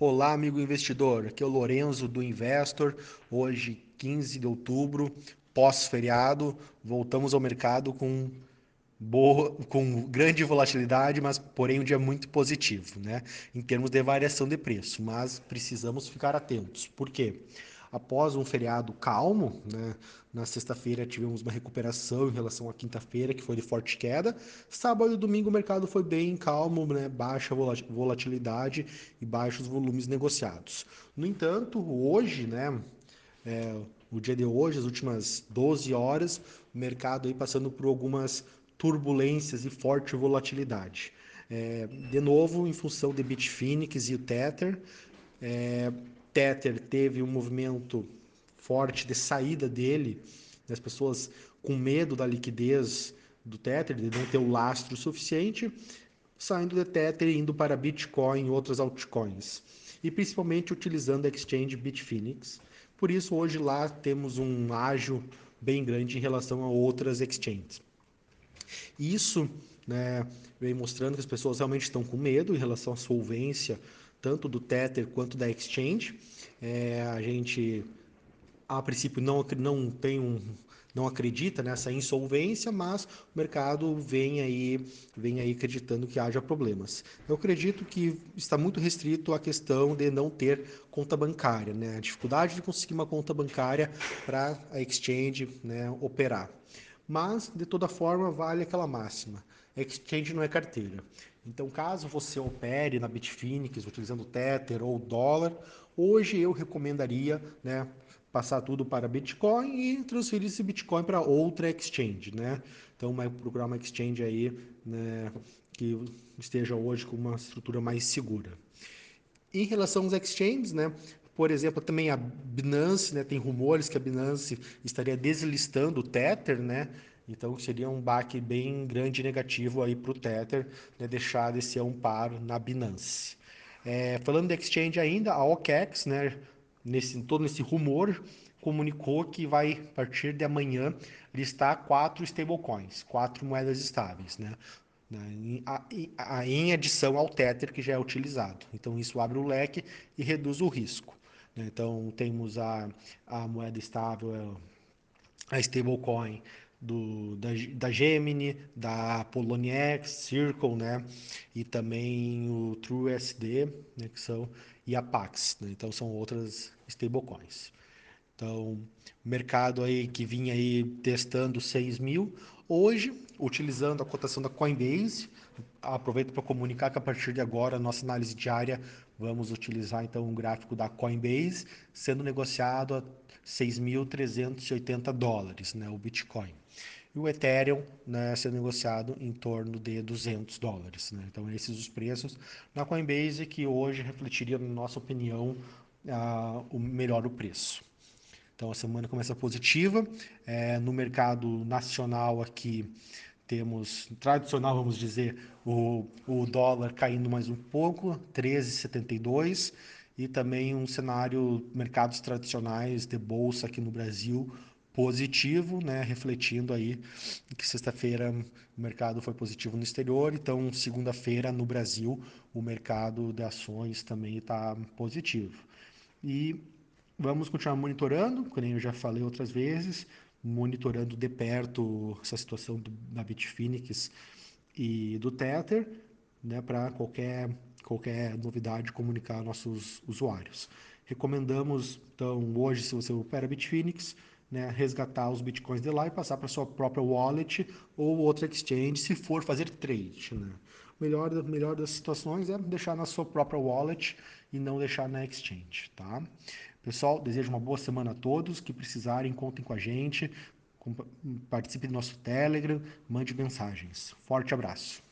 Olá, amigo investidor. Aqui é o Lorenzo do Investor. Hoje, 15 de outubro, pós-feriado, voltamos ao mercado com boa, com grande volatilidade, mas porém um dia muito positivo, né? Em termos de variação de preço, mas precisamos ficar atentos. Por quê? Após um feriado calmo, né? Na sexta-feira tivemos uma recuperação em relação à quinta-feira, que foi de forte queda. Sábado e domingo o mercado foi bem calmo, né? baixa volatilidade e baixos volumes negociados. No entanto, hoje, né? É, o dia de hoje, as últimas 12 horas, o mercado aí passando por algumas turbulências e forte volatilidade. É, de novo, em função de Bitfinex e o Tether, é, Tether teve um movimento forte de saída dele, das pessoas com medo da liquidez do Tether, de não ter o lastro suficiente, saindo do Tether e indo para Bitcoin e outras altcoins. E principalmente utilizando a exchange Bitfinex. Por isso, hoje lá temos um ágio bem grande em relação a outras exchanges. Isso né, vem mostrando que as pessoas realmente estão com medo em relação à solvência tanto do Tether quanto da Exchange. É, a gente, a princípio, não, não tem um, não acredita nessa insolvência, mas o mercado vem aí, vem aí acreditando que haja problemas. Eu acredito que está muito restrito a questão de não ter conta bancária, né? a dificuldade de conseguir uma conta bancária para a exchange né, operar. Mas, de toda forma, vale aquela máxima: exchange não é carteira. Então, caso você opere na Bitfinex utilizando Tether ou dólar, hoje eu recomendaria né, passar tudo para Bitcoin e transferir esse Bitcoin para outra exchange. Né? Então, vai procurar uma exchange aí né, que esteja hoje com uma estrutura mais segura. Em relação aos exchanges, né, por exemplo, também a Binance, né, tem rumores que a Binance estaria deslistando o Tether, né? Então seria um baque bem grande negativo aí para o Tether, né, deixar esse amparo na Binance. É, falando de exchange ainda, a OKEx, né, nesse, todo esse rumor, comunicou que vai, a partir de amanhã, listar quatro stablecoins, quatro moedas estáveis, né? Em adição ao Tether que já é utilizado. Então isso abre o leque e reduz o risco. Né? Então temos a, a moeda estável, a stablecoin do, da, da Gemini, da Poloniex, Circle, né? E também o TrueSD, né? Que são, e a Pax, né? Então são outras stablecoins. Então, mercado aí que vinha aí testando 6 mil, hoje, utilizando a cotação da Coinbase, aproveito para comunicar que a partir de agora, nossa análise diária, vamos utilizar então um gráfico da Coinbase, sendo negociado a 6.380 dólares, né, o Bitcoin. E o Ethereum né, sendo negociado em torno de 200 dólares. Né? Então, esses os preços na Coinbase que hoje refletiria, na nossa opinião, uh, o melhor o preço. Então, a semana começa positiva. É, no mercado nacional aqui, temos, tradicional, vamos dizer, o, o dólar caindo mais um pouco, 13,72 e também um cenário mercados tradicionais de bolsa aqui no Brasil positivo, né, refletindo aí que sexta-feira o mercado foi positivo no exterior, então segunda-feira no Brasil o mercado de ações também está positivo. E vamos continuar monitorando, como eu já falei outras vezes, monitorando de perto essa situação do, da Bitfinex e do Tether, né, para qualquer qualquer novidade comunicar aos nossos usuários. Recomendamos, então, hoje, se você opera Bitfinex, né, resgatar os bitcoins de lá e passar para sua própria wallet ou outra exchange, se for fazer trade. Né? Melhor, melhor das situações é deixar na sua própria wallet e não deixar na exchange. Tá? Pessoal, desejo uma boa semana a todos. Que precisarem, contem com a gente. Participe do nosso Telegram, mande mensagens. Forte abraço.